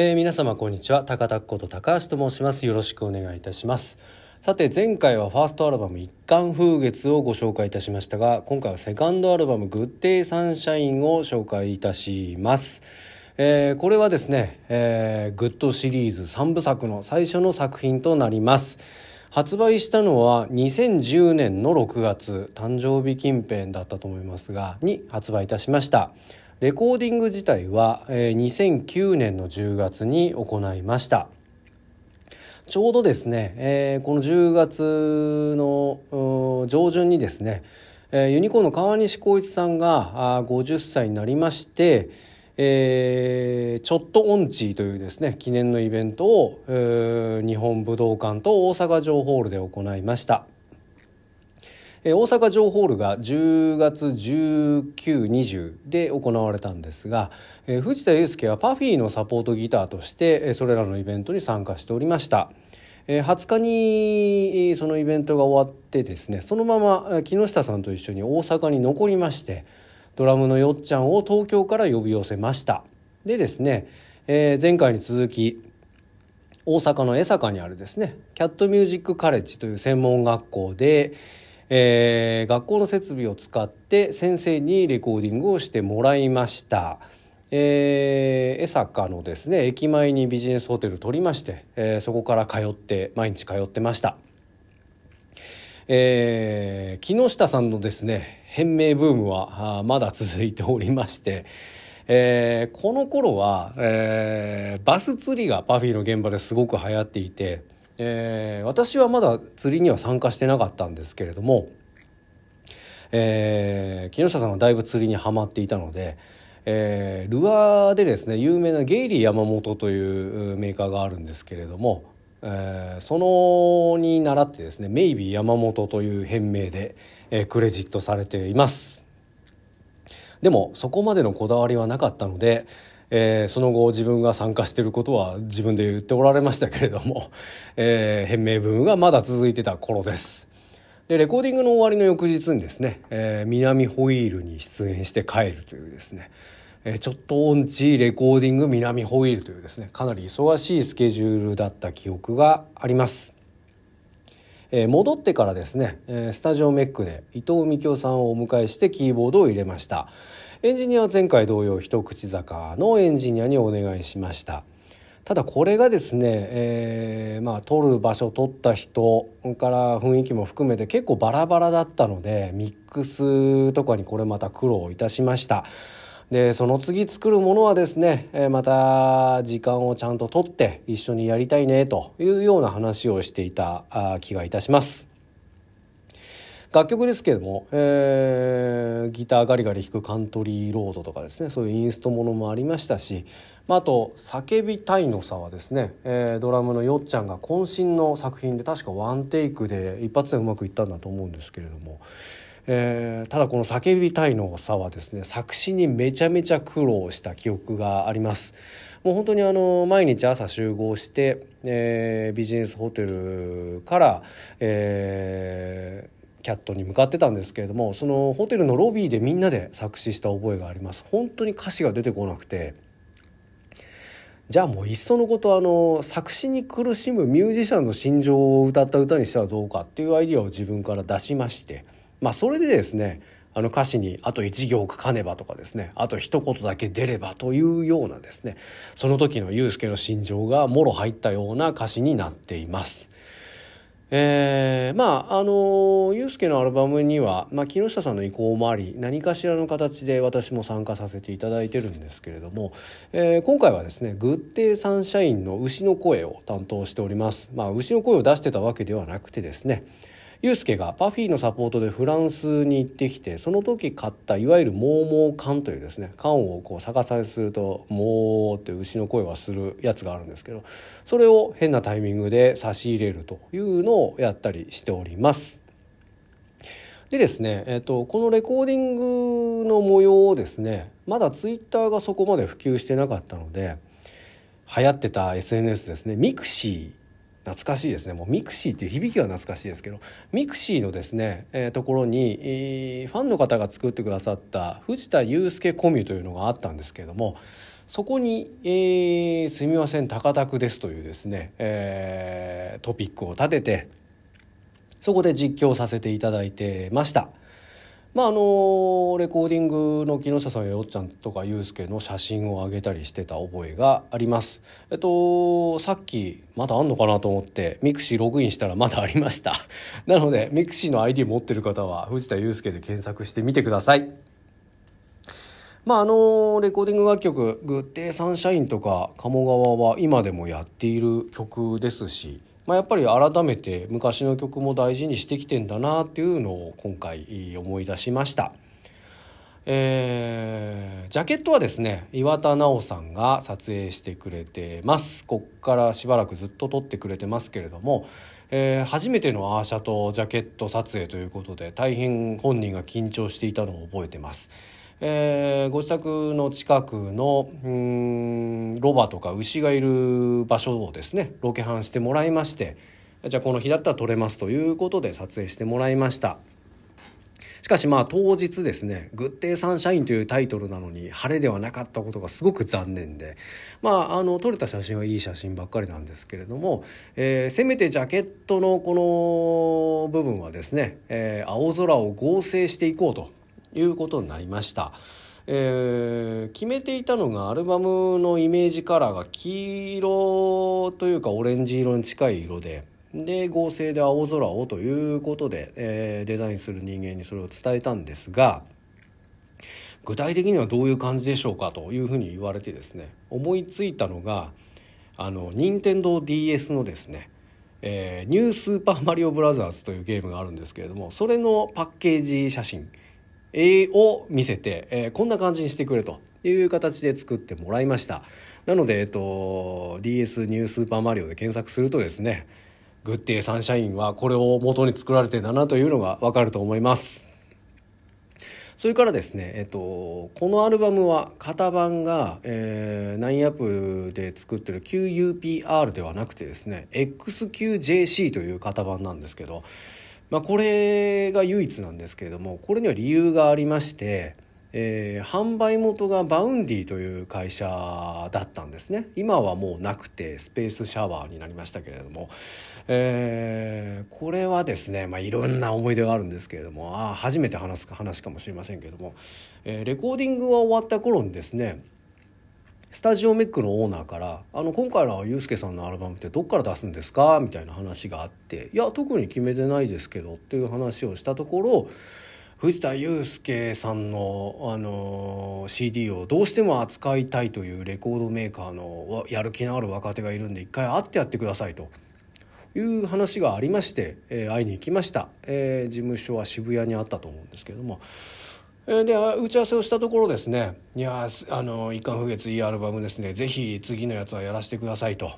えー、皆様こんにちは。高田こと高橋と申します。よろしくお願いいたします。さて前回はファーストアルバム「一貫風月」をご紹介いたしましたが今回はセカンドアルバム「グッデイサンシャイン」を紹介いたします。えー、これはですね、えー、 Good シリーズ3部作の最初の作品となります。発売したのは2010年の6月誕生日近辺だったと思いますがに発売いたしました。レコーディング自体は、えー、2009年の10月に行いましたちょうどですね、えー、この10月の上旬にですね、えー、ユニコーンの川西光一さんがあ50歳になりまして、えー、ちょっと音痴というですね記念のイベントを、えー、日本武道館と大阪城ホールで行いました。大阪城ホールが10月1920で行われたんですが藤田祐介はパフィーのサポートギターとしてそれらのイベントに参加しておりました。20日にそのイベントが終わってですねそのまま木下さんと一緒に大阪に残りましてドラムのよっちゃんを東京から呼び寄せました。でですね、えー、前回に続き大阪の江坂にあるですねキャットミュージックカレッジという専門学校でえー、学校の設備を使って先生にレコーディングをしてもらいました。えー、江坂のですね駅前にビジネスホテル取りまして、えー、そこから通って毎日通ってました。えー、木下さんのですね変名ブームはまだ続いておりまして、えー、この頃は、えー、バス釣りがパフィーの現場ですごく流行っていてえー、私はまだ釣りには参加してなかったんですけれども、えー、木下さんはだいぶ釣りにはまっていたので、えー、ルアーでですね有名なゲイリー山本というメーカーがあるんですけれども、えー、そのに倣ってですねメイビー山本という変名で、えー、クレジットされています。でもそこまでのこだわりはなかったので、えー、その後自分が参加していることは自分で言っておられましたけれども、えー、変名分がまだ続いてた頃です。で、レコーディングの終わりの翌日にですね、えー、南ホイールに出演して帰るというですね、えー、ちょっと音痴レコーディング南ホイールというですね、かなり忙しいスケジュールだった記憶があります。えー、戻ってからですね、えー、スタジオメックで伊藤美京さんをお迎えしてキーボードを入れました。エンジニアは前回同様一口坂のエンジニアにお願いしました。ただこれがですね、えー、まあ撮る場所撮った人から雰囲気も含めて結構バラバラだったのでミックスとかにこれまた苦労いたしました。でその次作るものはですねまた時間をちゃんととって一緒にやりたいねというような話をしていた気がいたします。楽曲ですけれども、えー、ギターガリガリ弾くカントリーロードとかですねそういうインストものもありましたし、まあ、あと「叫びたいのさ」はですね、えー、ドラムのよっちゃんが渾身の作品で確かワンテイクで一発でうまくいったんだと思うんですけれども。えー、ただこの「叫びたいのさ」はですね作詞にめちゃめちゃ苦労した記憶があります。もう本当にあの毎日朝集合して、えー、ビジネスホテルから、えー、キャットに向かってたんですけれどもそのホテルのロビーでみんなで作詞した覚えがあります。本当に歌詞が出てこなくて。じゃあもういっそのことあの作詞に苦しむミュージシャンの心情を歌った歌にしたらどうかっていうアイディアを自分から出しまして。まあそれでですねあの歌詞にあと1行書かねばとかですね。あと一言だけ出ればというようなですね。その時のユースケの心情がもろ入ったような歌詞になっています。えー、まああのユースケのアルバムには、まあ、木下さんの意向もあり何かしらの形で私も参加させていただいてるんですけれども、えー、今回はですねグッデイサンシャインの牛の声を担当しております。まあ、牛の声を出してたわけではなくてですねユースケがパフィーのサポートでフランスに行ってきてその時買ったいわゆるモーモー缶というですね缶をこう逆さにするとモーって牛の声がするやつがあるんですけどそれを変なタイミングで差し入れるというのをやったりしております。でですね、えーと、このレコーディングの模様をですねまだツイッターがそこまで普及してなかったので流行ってた SNS ですね mixi 懐かしいですねもう mixi っていう響きは懐かしいですけど mixi のですね、えー、ところに、えー、ファンの方が作ってくださった藤田祐介コミュというのがあったんですけれどもそこに、えー「すみません高田です」というですね、えー、トピックを立ててそこで実況させていただいてました。まああのレコーディングの木下さんやよっちゃんとかゆうすけの写真を上げたりしてた覚えがあります。えっとさっきまだあんのかなと思って mixi ログインしたらまだありました。なのでミクシーの ID 持ってる方は藤田祐介で検索してみてください。まああのレコーディング楽曲「グッデイサンシャイン」とか「鴨川」は今でもやっている曲ですしまあ、やっぱり改めて昔の曲も大事にしてきてんだなっていうのを今回思い出しました。えー、ジャケットはですね岩田直さんが撮影してくれてますこっからしばらくずっと撮ってくれてますけれども、えー、初めてのアーシャとジャケット撮影ということで大変本人が緊張していたのを覚えてます。えー、ご自宅の近くのうんロバとか牛がいる場所をですねロケハンしてもらいましてじゃあこの日だったら撮れますということで撮影してもらいました。しかしまあ当日ですね「グッデイサンシャイン」というタイトルなのに晴れではなかったことがすごく残念でまああの撮れた写真はいい写真ばっかりなんですけれども、えー、せめてジャケットのこの部分はですね、えー、青空を合成していこうということになりました。えー、決めていたのがアルバムのイメージカラーが黄色というかオレンジ色に近い色でで合成で青空をということで、えー、デザインする人間にそれを伝えたんですが具体的にはどういう感じでしょうかというふうに言われてですね思いついたのがあの任天堂 d s のですねえー、ニュースーパーマリオブラザーズというゲームがあるんですけれどもそれのパッケージ写真を見せて、えー、こんな感じにしてくれという形で作ってもらいました。なので、えっと、DS ニュースーパーマリオで検索するとですねグッデイサンシャインはこれを元に作られてんだなというのがわかると思います。それからですね、えっと、このアルバムは型番が、えー、9アップで作ってる QUPR ではなくてですね XQJC という型番なんですけどまあ、これが唯一なんですけれどもこれには理由がありまして、えー、販売元がバウンディという会社だったんですね。今はもうなくてスペースシャワーになりましたけれども、えー、これはですね、まあ、いろんな思い出があるんですけれどもあ初めて話すか話かもしれませんけれども、えー、レコーディングが終わった頃にですねスタジオメックのオーナーから「あの今回のユースケさんのアルバムってどっから出すんですか?」みたいな話があって「いや特に決めてないですけど」っていう話をしたところ藤田祐介さんの、あの CD をどうしても扱いたいというレコードメーカーのやる気のある若手がいるんで一回会ってやってくださいと。いう話がありまして、えー、会いに行きました、えー、事務所は渋谷にあったと思うんですけどもで打ち合わせをしたところですね「いやあの一貫不月いいアルバムですね。ぜひ次のやつはやらせてください」と。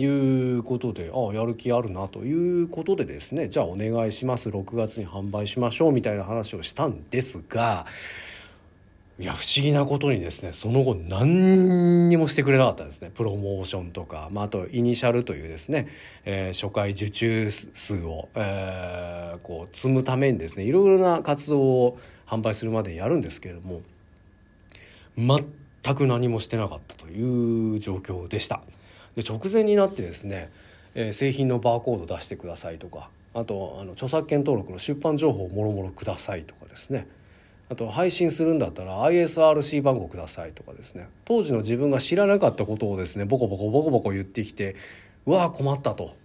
いうことでああやる気あるなということでですね。じゃあお願いします。6月に販売しましょうみたいな話をしたんですがいや不思議なことにですねその後何にもしてくれなかったんですねプロモーションとか、まあ、あとイニシャルというですね、えー、初回受注数を、えー、こう積むためにですねいろいろな活動を販売するまでやるんですけれども全く何もしてなかったという状況でした。で直前になってですね、えー、製品のバーコード出してくださいとかあとあの著作権登録の出版情報をもろもろくださいとかですねあと配信するんだったら ISRC 番号くださいとかですね当時の自分が知らなかったことをですねボコボコボコボコ言ってきてうわ困ったと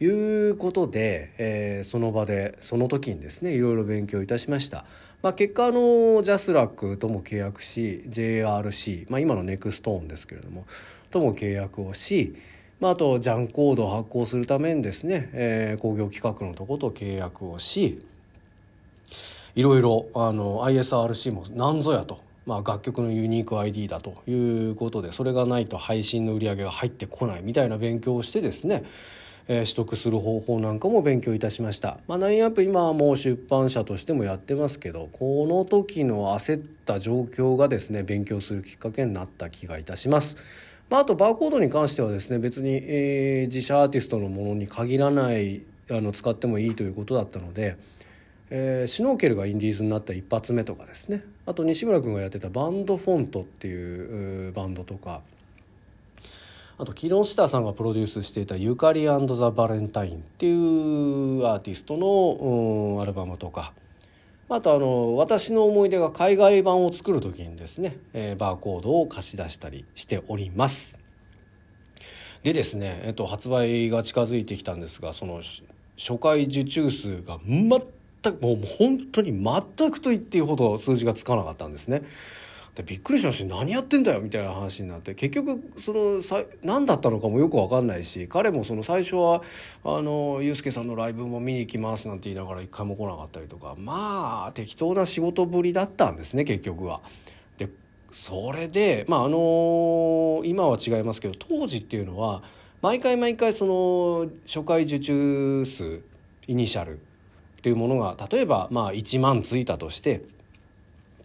いうことで、えー、その場でその時にですねいろいろ勉強いたしました。まあ、結果あの JASRAC とも契約し JRC、まあ、今の NexTone ですけれどもとも契約をし、まあ、あと JAN コードを発行するためにですね、えー、工業企画のとこと契約をしいろいろあの ISRC も何ぞやと、まあ、楽曲のユニーク ID だということでそれがないと配信の売り上げが入ってこない。みたいな勉強をしてですねえ取得する方法なんかも勉強いたしました、まあ、ナインアップ今はもう出版社としてもやってますけどこの時の焦った状況がですね勉強するきっかけになった気がいたします。まあ、あとバーコードに関してはですね別に、えー、自社アーティストのものに限らないあの使ってもいいということだったのでえー、シュノーケルがインディーズになった一発目とかですね。あと西村君がやってたバンドフォントっていうバンドとか。あと木下さんがプロデュースしていた「ゆかりザ・バレンタイン」っていうアーティストの、うん、アルバムとか。あとあの私の思い出が海外版を作る時にですね、えー、バーコードを貸し出したりしております。でですね、えっと、発売が近づいてきたんですがその初回受注数が全くもう本当に全くと言っていいほど数字がつかなかったんですね。でびっくりしました何やってんだよみたいな話になって結局そのさ何だったのかもよく分かんないし彼もその最初はあのユースケさんのライブも見に行きますなんて言いながら一回も来なかったりとかまあ適当な仕事ぶりだったんですね結局は。でそれでまああの今は違いますけど当時っていうのは毎回毎回その初回受注数イニシャルっていうものが例えばまあ1万ついたとして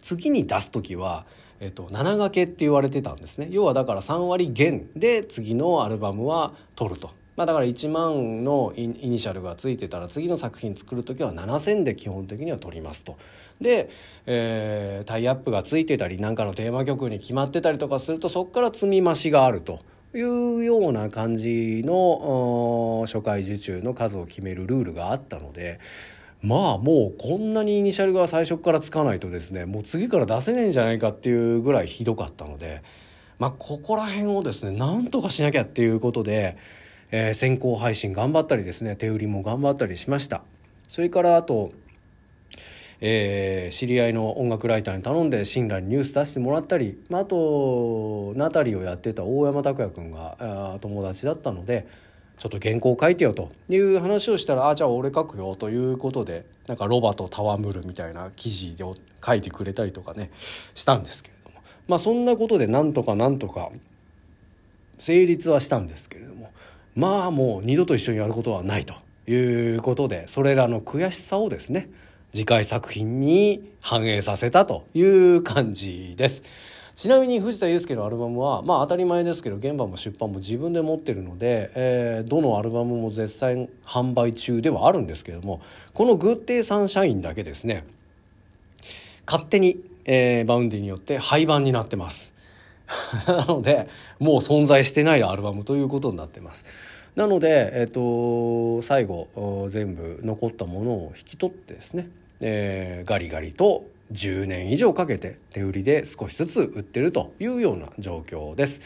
次に出す時は、えっと、7掛けって言われてたんですね要はだから3割減で次のアルバムは取ると。まあ、だから1万のイニシャルがついてたら次の作品作る時は7,000で基本的には取りますと。で、えー、タイアップがついてたり何かのテーマ曲に決まってたりとかするとそこから積み増しがあると。いうような感じの初回受注の数を決めるルールがあったのでまあもうこんなにイニシャルが最初からつかないとですねもう次から出せねえんじゃないかっていうぐらいひどかったのでまあここら辺をですねなんとかしなきゃっていうことで、えー、先行配信頑張ったりですね手売りも頑張ったりしました。それからあとえー、知り合いの音楽ライターに頼んで信頼にニュース出してもらったり、まあ、あとナタリーをやってた大山拓也君が友達だったのでちょっと原稿書いてよという話をしたら「あじゃあ俺書くよ」ということでなんかロバと戯るみたいな記事を書いてくれたりとかねしたんですけれどもまあそんなことでなんとかなんとか成立はしたんですけれどもまあもう二度と一緒にやることはないということでそれらの悔しさをですね次回作品に反映させたという感じです。ちなみに藤田祐介のアルバムはまあ当たり前ですけど原盤も出版も自分で持ってるので、えー、どのアルバムも絶賛販売中ではあるんですけどもこの「グッデイサンシャイン」だけですね勝手に、えー、バウンディによって廃盤になってます。なのでもう存在してないアルバムということになってます。なので、えーと、最後全部残ったものを引き取ってですね、えー、ガリガリと10年以上かけて手売りで少しずつ売ってるというような状況です。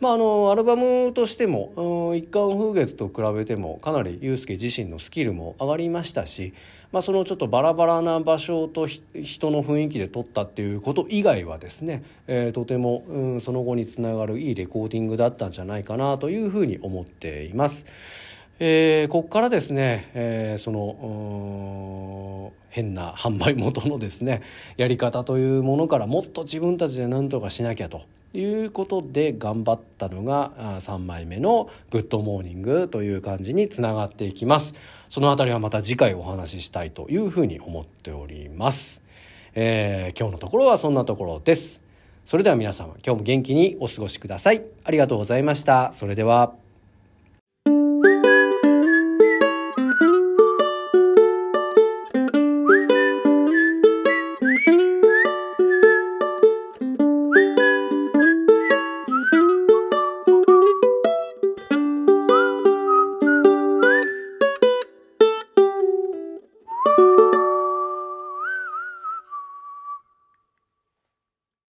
まあ、あのアルバムとしても一貫風月と比べてもかなりユースケ自身のスキルも上がりましたし、まあ、そのちょっとバラバラな場所と人の雰囲気で撮ったっていうこと以外はですね、えー、とても、うん、その後につながるいいレコーディングだったんじゃないかなというふうに思っています。えー、ここからですね、えー、その変な販売元のですねやり方というものからもっと自分たちで何とかしなきゃということで頑張ったのが3枚目の「 Good Morning」という感じにつながっていきます。その辺りはまた次回お話ししたいというふうに思っております、えー、今日のところはそんなところです。それでは皆様今日も元気にお過ごしください。ありがとうございました。それでは。